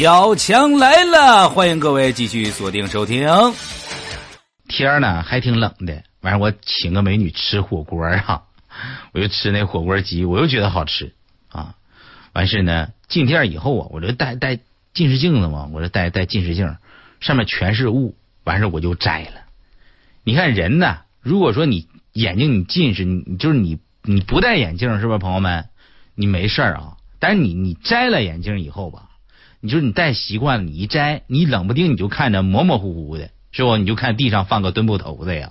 小强来了，欢迎各位继续锁定收听。天儿呢还挺冷的，完事我请个美女吃火锅啊，我就吃那火锅鸡，我又觉得好吃啊。完事呢，进店以后啊，我这戴戴近视镜子嘛，我这戴戴近视镜，上面全是雾，完事我就摘了。你看人呢，如果说你眼睛你近视，你就是你你不戴眼镜是吧，朋友们，你没事啊。但是你你摘了眼镜以后吧，你就是你戴习惯了，你一摘，你冷不丁你就看着模模糊糊的。是不？你就看地上放个墩布头子呀。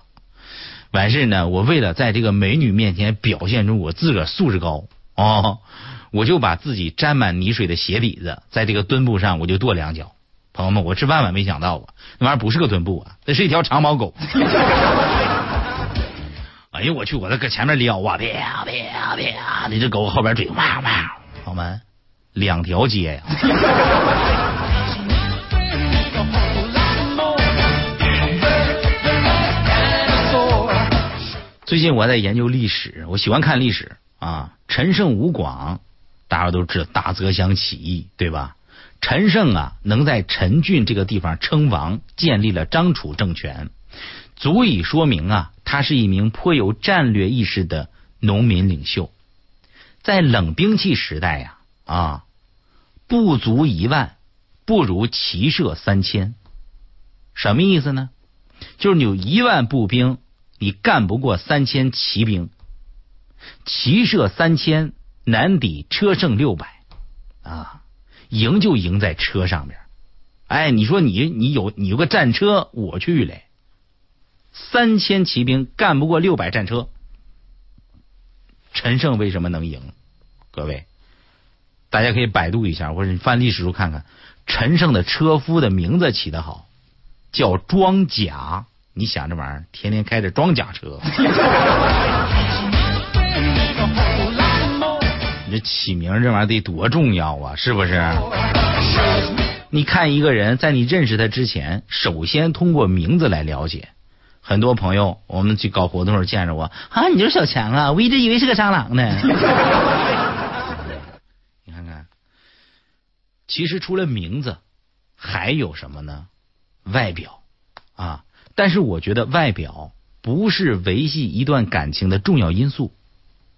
完事呢，我为了在这个美女面前表现出我自个素质高哦，我就把自己沾满泥水的鞋底子在这个墩布上，我就跺两脚。朋友们，我是万万没想到啊，那玩意儿不是个墩布啊，那是一条长毛狗。哎呦我去，我这搁前面撩啊，啪啪啪，那只狗后边追，哇哇，朋友们，两条街呀。最近我在研究历史，我喜欢看历史啊。陈胜吴广，大家都知道大泽乡起义，对吧？陈胜啊，能在陈郡这个地方称王，建立了张楚政权，足以说明啊，他是一名颇有战略意识的农民领袖。在冷兵器时代呀，啊，不足一万不如骑射三千，什么意思呢？就是你有一万步兵。你干不过三千骑兵，骑射三千难抵车胜六百啊！赢就赢在车上边。哎，你说你你有你有个战车，我去嘞。三千骑兵干不过六百战车，陈胜为什么能赢？各位，大家可以百度一下，或者你翻历史书看看，陈胜的车夫的名字起得好，叫装甲。你想这玩意儿，天天开着装甲车，你这起名这玩意儿得多重要啊，是不是？你看一个人在你认识他之前，首先通过名字来了解。很多朋友，我们去搞活动时候见着我，啊，你就是小强啊，我一直以为是个蟑螂呢。你看看，其实除了名字，还有什么呢？外表啊。但是我觉得外表不是维系一段感情的重要因素。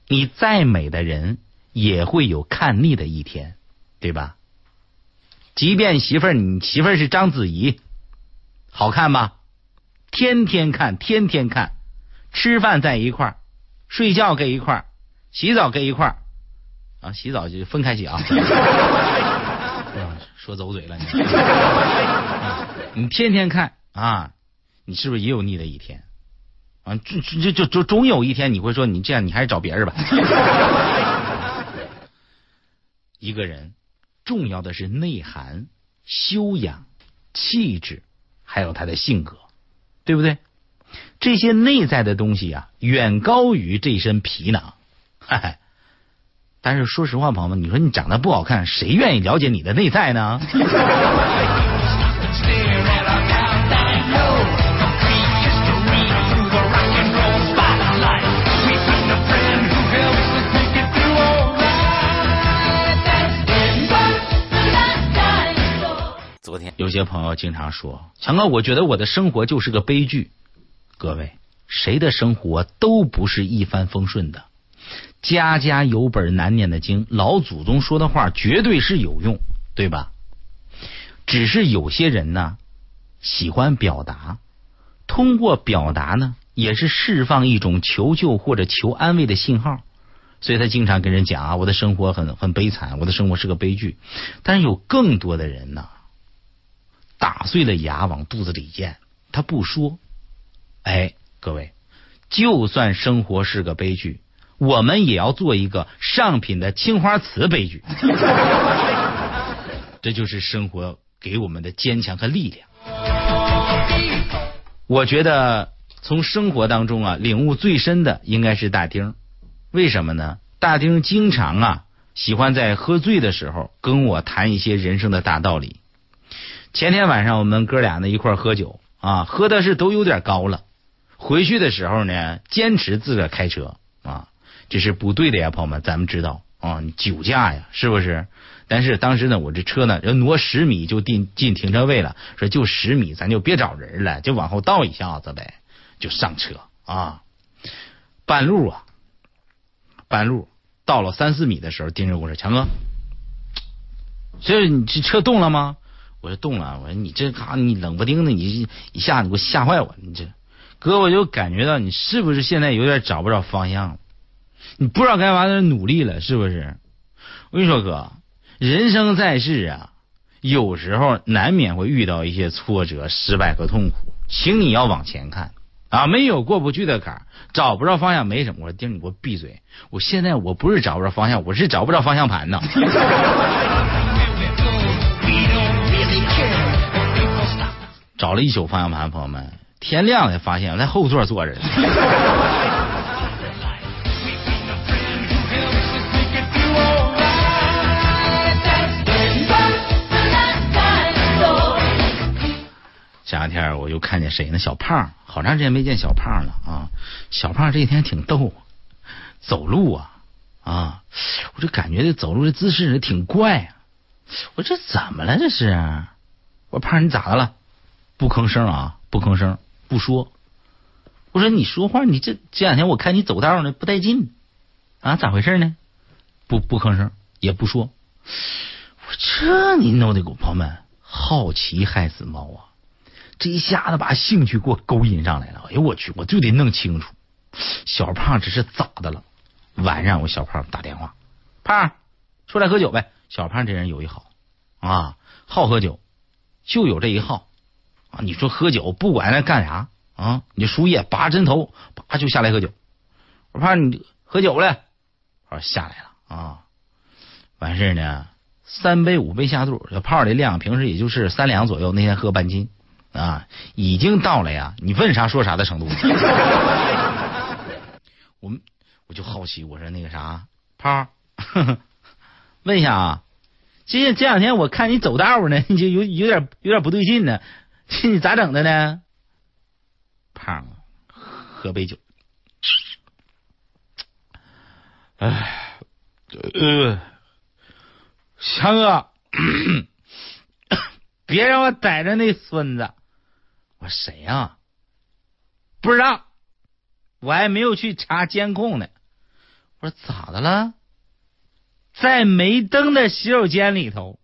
你再美的人也会有看腻的一天，对吧？即便媳妇儿，你媳妇儿是章子怡，好看吧？天天看，天天看，吃饭在一块儿，睡觉跟一块儿，洗澡跟一块儿啊，洗澡就分开洗啊。说走嘴了，你，你天天看啊。你是不是也有腻的一天啊？就就就就总有一天你会说你这样，你还是找别人吧。一个人重要的是内涵、修养、气质，还有他的性格，对不对？这些内在的东西啊，远高于这身皮囊。但是说实话，朋友们，你说你长得不好看，谁愿意了解你的内在呢？昨天有些朋友经常说：“强哥，我觉得我的生活就是个悲剧。”各位，谁的生活都不是一帆风顺的，家家有本难念的经。老祖宗说的话绝对是有用，对吧？只是有些人呢，喜欢表达，通过表达呢，也是释放一种求救或者求安慰的信号，所以他经常跟人讲啊，我的生活很很悲惨，我的生活是个悲剧。但是有更多的人呢。打碎了牙往肚子里咽，他不说。哎，各位，就算生活是个悲剧，我们也要做一个上品的青花瓷悲剧。这就是生活给我们的坚强和力量。我觉得从生活当中啊，领悟最深的应该是大丁。为什么呢？大丁经常啊，喜欢在喝醉的时候跟我谈一些人生的大道理。前天晚上我们哥俩呢一块喝酒啊，喝的是都有点高了。回去的时候呢，坚持自个开车啊，这是不对的呀，朋友们，咱们知道啊，酒驾呀，是不是？但是当时呢，我这车呢，要挪十米就进进停车位了，说就十米，咱就别找人了，就往后倒一下子呗，就上车啊。半路啊，半路到了三四米的时候，盯着我说：“强哥，这你这车动了吗？”我说：“动了。”我说：“你这嘎，你冷不丁的，你一下子给我吓坏我，你这哥，我就感觉到你是不是现在有点找不着方向了？你不知道该往哪努力了，是不是？我跟你说，哥。”人生在世啊，有时候难免会遇到一些挫折、失败和痛苦，请你要往前看啊！没有过不去的坎儿，找不着方向没什么。我说丁，你给我闭嘴！我现在我不是找不着方向，我是找不着方向盘呢。找了一宿方向盘，朋友们，天亮才发现我在后座坐着。前两天我又看见谁呢？小胖，好长时间没见小胖了啊！小胖这一天挺逗，走路啊啊！我就感觉这走路的姿势挺怪啊！我这怎么了？这是？我说胖，你咋的了？不吭声啊，不吭声，不说。我说你说话，你这这两天我看你走道呢不带劲啊？咋回事呢？不不吭声，也不说。我这你弄的，朋友们，好奇害死猫啊！这一下子把兴趣给我勾引上来了，哎呦我去，我就得弄清楚小胖这是咋的了。晚上我小胖打电话，胖出来喝酒呗。小胖这人有一好啊，好喝酒，就有这一好啊。你说喝酒不管他干啥啊，你输液拔针头，拔就下来喝酒。我怕你喝酒了，我说下来了啊。完事呢，三杯五杯下肚，这胖的量平时也就是三两左右，那天喝半斤。啊，已经到了呀！你问啥说啥的程度。我们我就好奇，我说那个啥，胖，问一下啊，这这两天我看你走道呢，你就有有点有点不对劲呢，你咋整的呢？胖，喝杯酒。哎，呃，强哥，别让我逮着那孙子。我说谁呀？不知道，我还没有去查监控呢。我说咋的了？在没灯的洗手间里头，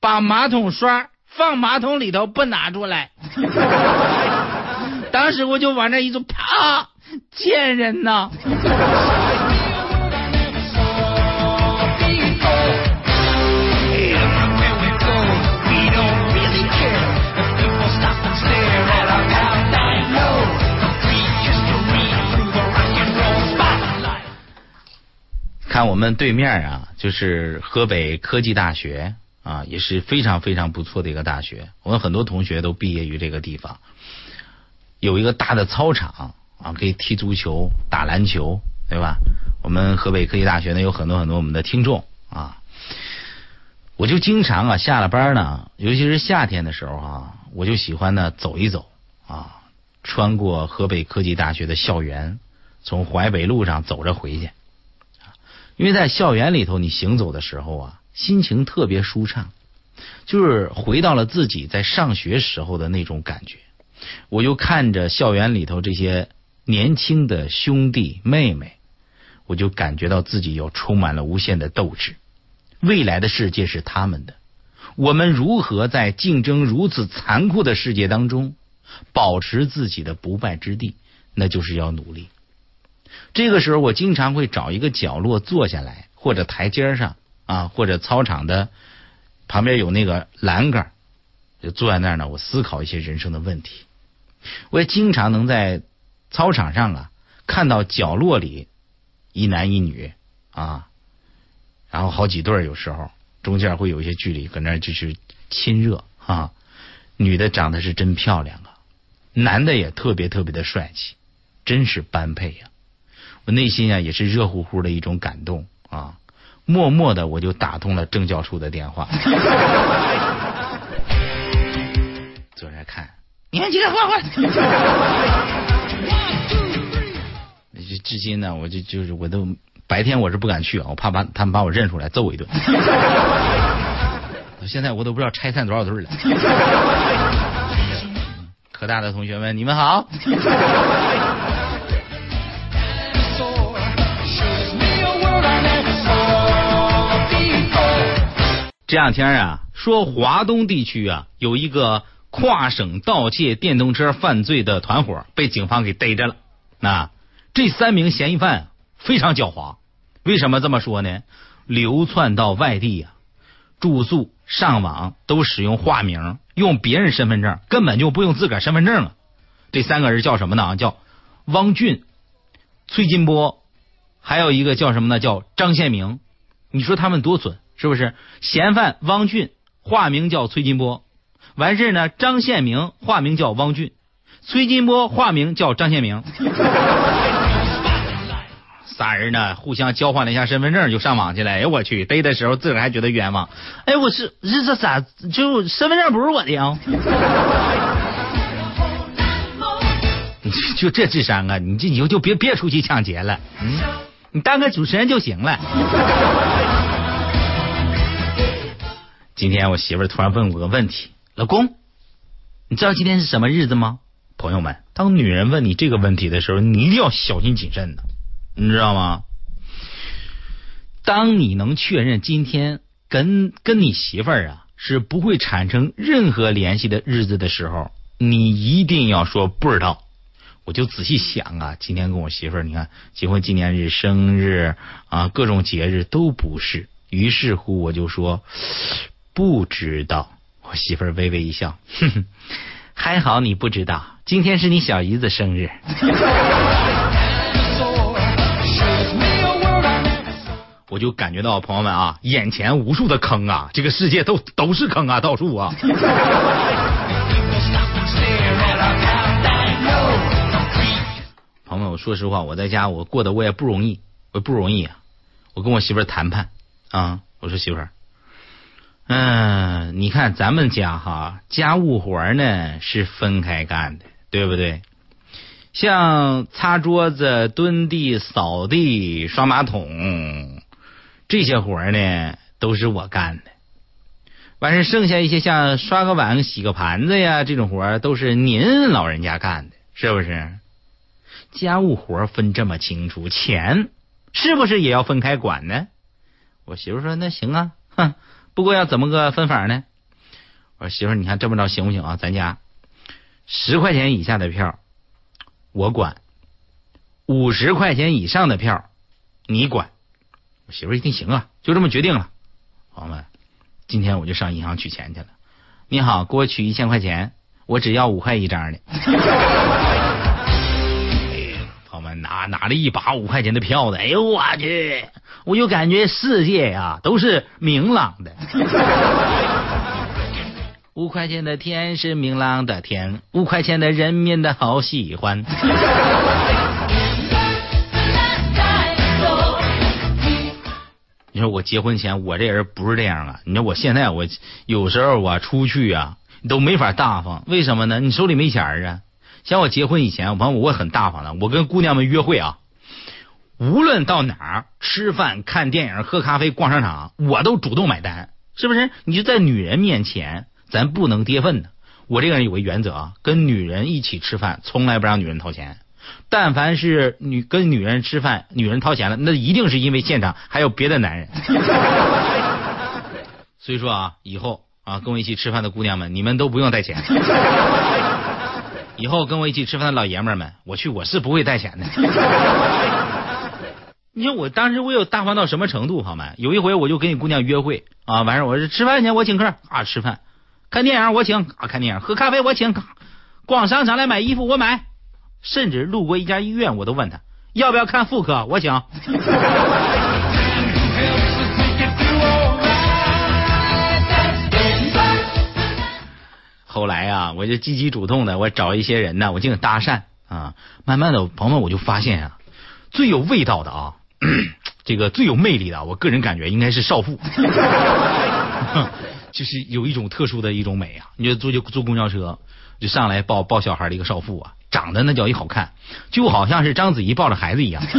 把马桶刷放马桶里头不拿出来。当时我就往那一坐，啪！贱人呐！我们对面啊，就是河北科技大学啊，也是非常非常不错的一个大学。我们很多同学都毕业于这个地方，有一个大的操场啊，可以踢足球、打篮球，对吧？我们河北科技大学呢，有很多很多我们的听众啊。我就经常啊，下了班呢，尤其是夏天的时候啊，我就喜欢呢走一走啊，穿过河北科技大学的校园，从淮北路上走着回去。因为在校园里头，你行走的时候啊，心情特别舒畅，就是回到了自己在上学时候的那种感觉。我就看着校园里头这些年轻的兄弟妹妹，我就感觉到自己又充满了无限的斗志。未来的世界是他们的，我们如何在竞争如此残酷的世界当中保持自己的不败之地？那就是要努力。这个时候，我经常会找一个角落坐下来，或者台阶上啊，或者操场的旁边有那个栏杆，就坐在那儿呢。我思考一些人生的问题。我也经常能在操场上啊看到角落里一男一女啊，然后好几对有时候中间会有一些距离，搁那就是亲热啊。女的长得是真漂亮啊，男的也特别特别的帅气，真是般配呀。我内心啊也是热乎乎的一种感动啊，默默的我就打通了政教处的电话，坐那看，你们几个换换。至至今呢，我就就是我都白天我是不敢去啊，我怕把他们把我认出来揍我一顿。现在我都不知道拆散多少对了。科大的同学们，你们好。这两天啊，说华东地区啊有一个跨省盗窃电动车犯罪的团伙被警方给逮着了。那这三名嫌疑犯非常狡猾，为什么这么说呢？流窜到外地呀，住宿、上网都使用化名，用别人身份证，根本就不用自个儿身份证了。这三个人叫什么呢？叫汪俊、崔金波，还有一个叫什么呢？叫张宪明。你说他们多损？是不是嫌犯汪俊化名叫崔金波，完事呢？张宪明化名叫汪俊，崔金波化名叫张宪明，仨人呢互相交换了一下身份证就上网去了。哎呦我去，逮的时候自个儿还觉得冤枉。哎，我是这这咋就身份证不是我的呀？就这智商啊！你这以后就别别出去抢劫了，嗯，你当个主持人就行了。今天我媳妇儿突然问我个问题：“老公，你知道今天是什么日子吗？”朋友们，当女人问你这个问题的时候，你一定要小心谨慎的，你知道吗？当你能确认今天跟跟你媳妇儿啊是不会产生任何联系的日子的时候，你一定要说不知道。我就仔细想啊，今天跟我媳妇儿，你看结婚纪念日、生日啊，各种节日都不是。于是乎，我就说。不知道，我媳妇儿微微一笑，哼哼，还好你不知道，今天是你小姨子生日。我就感觉到朋友们啊，眼前无数的坑啊，这个世界都都是坑啊，到处啊。朋友们，我说实话，我在家我过得我也不容易，我不容易啊。我跟我媳妇儿谈判啊，我说媳妇儿。嗯，你看咱们家哈，家务活呢是分开干的，对不对？像擦桌子、蹲地、扫地、刷马桶这些活呢，都是我干的。完事剩下一些像刷个碗、洗个盘子呀这种活，都是您老人家干的，是不是？家务活分这么清楚，钱是不是也要分开管呢？我媳妇说：“那行啊，哼。”不过要怎么个分法呢？我说媳妇儿，你看这么着行不行啊？咱家十块钱以下的票我管，五十块钱以上的票你管。我媳妇儿一听行啊，就这么决定了。朋友们，今天我就上银行取钱去了。你好，给我取一千块钱，我只要五块一张的。拿拿了一把五块钱的票子，哎呦我去！我就感觉世界呀都是明朗的。五块钱的天是明朗的天，五块钱的人民的好喜欢。你说我结婚前我这人不是这样啊？你说我现在我有时候我出去啊都没法大方，为什么呢？你手里没钱啊？像我结婚以前，我朋友我很大方的，我跟姑娘们约会啊，无论到哪儿吃饭、看电影、喝咖啡、逛商场，我都主动买单，是不是？你就在女人面前，咱不能跌份的。我这个人有个原则啊，跟女人一起吃饭，从来不让女人掏钱。但凡是女跟女人吃饭，女人掏钱了，那一定是因为现场还有别的男人。所以说啊，以后啊，跟我一起吃饭的姑娘们，你们都不用带钱。以后跟我一起吃饭的老爷们儿们，我去我是不会带钱的。你说我当时我有大方到什么程度，好吗？有一回我就跟你姑娘约会啊，完事我说吃饭钱我请客啊，吃饭；看电影我请啊，看电影；喝咖啡我请；逛商场来买衣服我买；甚至路过一家医院我都问他要不要看妇科，我请。后来啊，我就积极主动的，我找一些人呢，我进行搭讪啊。慢慢的，朋友们，我就发现啊，最有味道的啊，这个最有魅力的，我个人感觉应该是少妇，就是有一种特殊的一种美啊。你就坐就坐公交车，就上来抱抱小孩的一个少妇啊，长得那叫一好看，就好像是章子怡抱着孩子一样。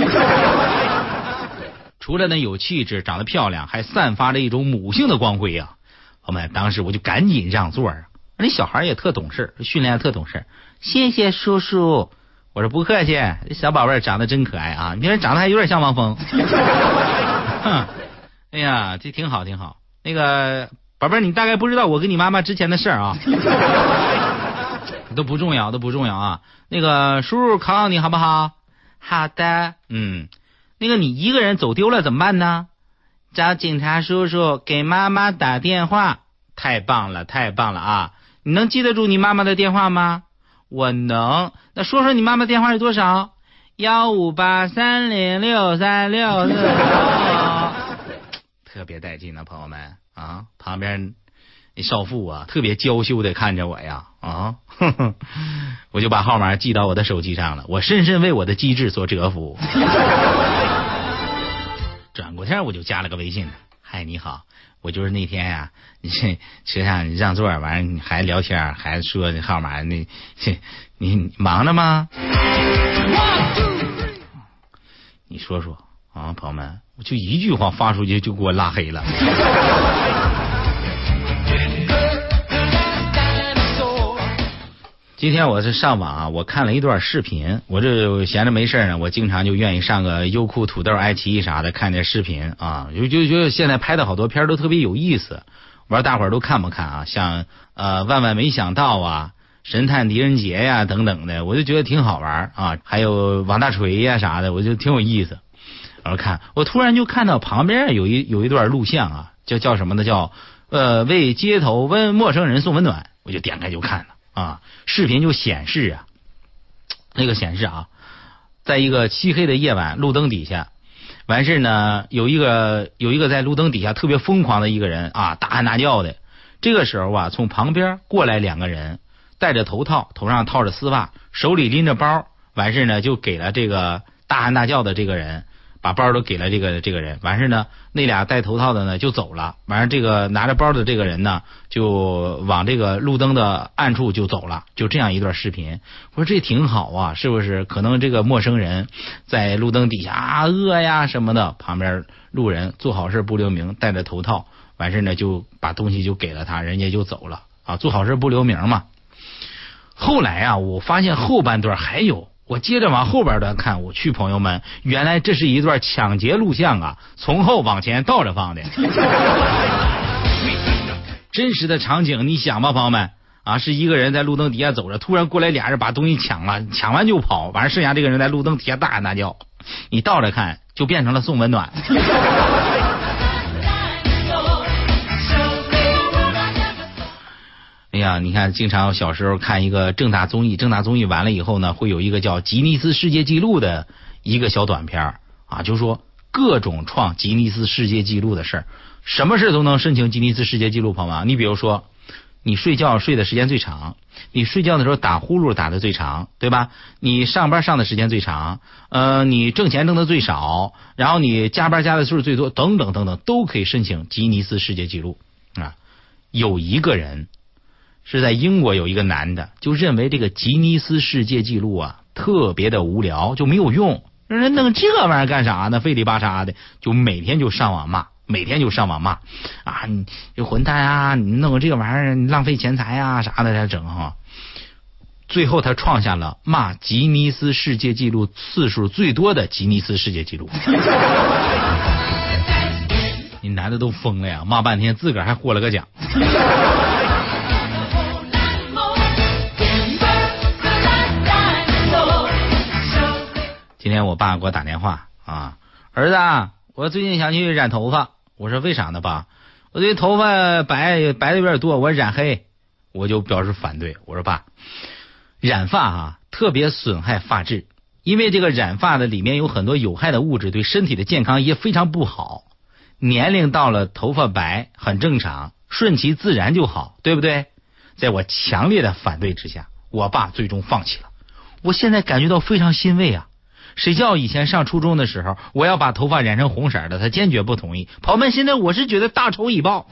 除了那有气质、长得漂亮，还散发着一种母性的光辉呀！朋友们，当时我就赶紧让座啊！那小孩也特懂事，训练特懂事。谢谢叔叔，我说不客气。小宝贝长得真可爱啊！你看长得还有点像王峰。哼哎呀，这挺好，挺好。那个宝贝儿，你大概不知道我跟你妈妈之前的事儿啊，都不重要，都不重要啊。那个叔叔考考你好不好？好的，嗯。那个你一个人走丢了怎么办呢？找警察叔叔给妈妈打电话。太棒了，太棒了啊！你能记得住你妈妈的电话吗？我能。那说说你妈妈电话是多少？幺五八三零六三六四。特别带劲的朋友们啊！旁边那少妇啊，特别娇羞的看着我呀啊！我就把号码记到我的手机上了。我深深为我的机智所折服。转过天我就加了个微信，嗨，你好，我就是那天呀，你车上你让座完你还聊天，还说那号码，那 你忙着吗？你说说啊，朋友们，我就一句话发出去就给我拉黑了。今天我是上网啊，我看了一段视频。我这闲着没事呢，我经常就愿意上个优酷、土豆、爱奇艺啥的看点视频啊。就就就现在拍的好多片都特别有意思，不知道大伙儿都看不看啊？像呃万万没想到啊，神探狄仁杰呀等等的，我就觉得挺好玩啊。还有王大锤呀啥的，我就挺有意思。我看，我突然就看到旁边有一有一段录像啊，叫叫什么呢？叫呃为街头温陌生人送温暖，我就点开就看了。啊，视频就显示啊，那个显示啊，在一个漆黑的夜晚，路灯底下，完事呢，有一个有一个在路灯底下特别疯狂的一个人啊，大喊大叫的。这个时候啊，从旁边过来两个人，戴着头套，头上套着丝袜，手里拎着包，完事呢就给了这个大喊大叫的这个人。把包都给了这个这个人，完事呢，那俩戴头套的呢就走了。完事这个拿着包的这个人呢，就往这个路灯的暗处就走了。就这样一段视频，我说这挺好啊，是不是？可能这个陌生人在路灯底下啊饿呀什么的，旁边路人做好事不留名，戴着头套，完事呢就把东西就给了他，人家就走了啊。做好事不留名嘛。后来啊，我发现后半段还有。我接着往后边段看，我去朋友们，原来这是一段抢劫录像啊，从后往前倒着放的，真实的场景，你想吧，朋友们啊，是一个人在路灯底下走着，突然过来俩人把东西抢了，抢完就跑，完了剩下这个人在路灯底下大喊大叫，你倒着看就变成了送温暖。啊，你看，经常小时候看一个正大综艺，正大综艺完了以后呢，会有一个叫吉尼斯世界纪录的一个小短片啊，就说各种创吉尼斯世界纪录的事儿，什么事都能申请吉尼斯世界纪录，朋友们，你比如说，你睡觉睡的时间最长，你睡觉的时候打呼噜打的最长，对吧？你上班上的时间最长，呃，你挣钱挣的最少，然后你加班加的数最多，等等等等，都可以申请吉尼斯世界纪录啊。有一个人。是在英国有一个男的，就认为这个吉尼斯世界纪录啊特别的无聊，就没有用。让人弄这玩意儿干啥呢？费里巴沙的，就每天就上网骂，每天就上网骂啊！你这混蛋啊！你弄个这个玩意儿，浪费钱财啊啥的，他整哈。最后他创下了骂吉尼斯世界纪录次数最多的吉尼斯世界纪录。你男的都疯了呀！骂半天，自个儿还获了个奖。今天我爸给我打电话啊，儿子，我最近想去染头发。我说为啥呢，爸？我这头发白白的有点多，我染黑，我就表示反对。我说爸，染发哈特别损害发质，因为这个染发的里面有很多有害的物质，对身体的健康也非常不好。年龄到了，头发白很正常，顺其自然就好，对不对？在我强烈的反对之下，我爸最终放弃了。我现在感觉到非常欣慰啊。谁叫以前上初中的时候，我要把头发染成红色的，他坚决不同意。朋友们，现在我是觉得大仇已报。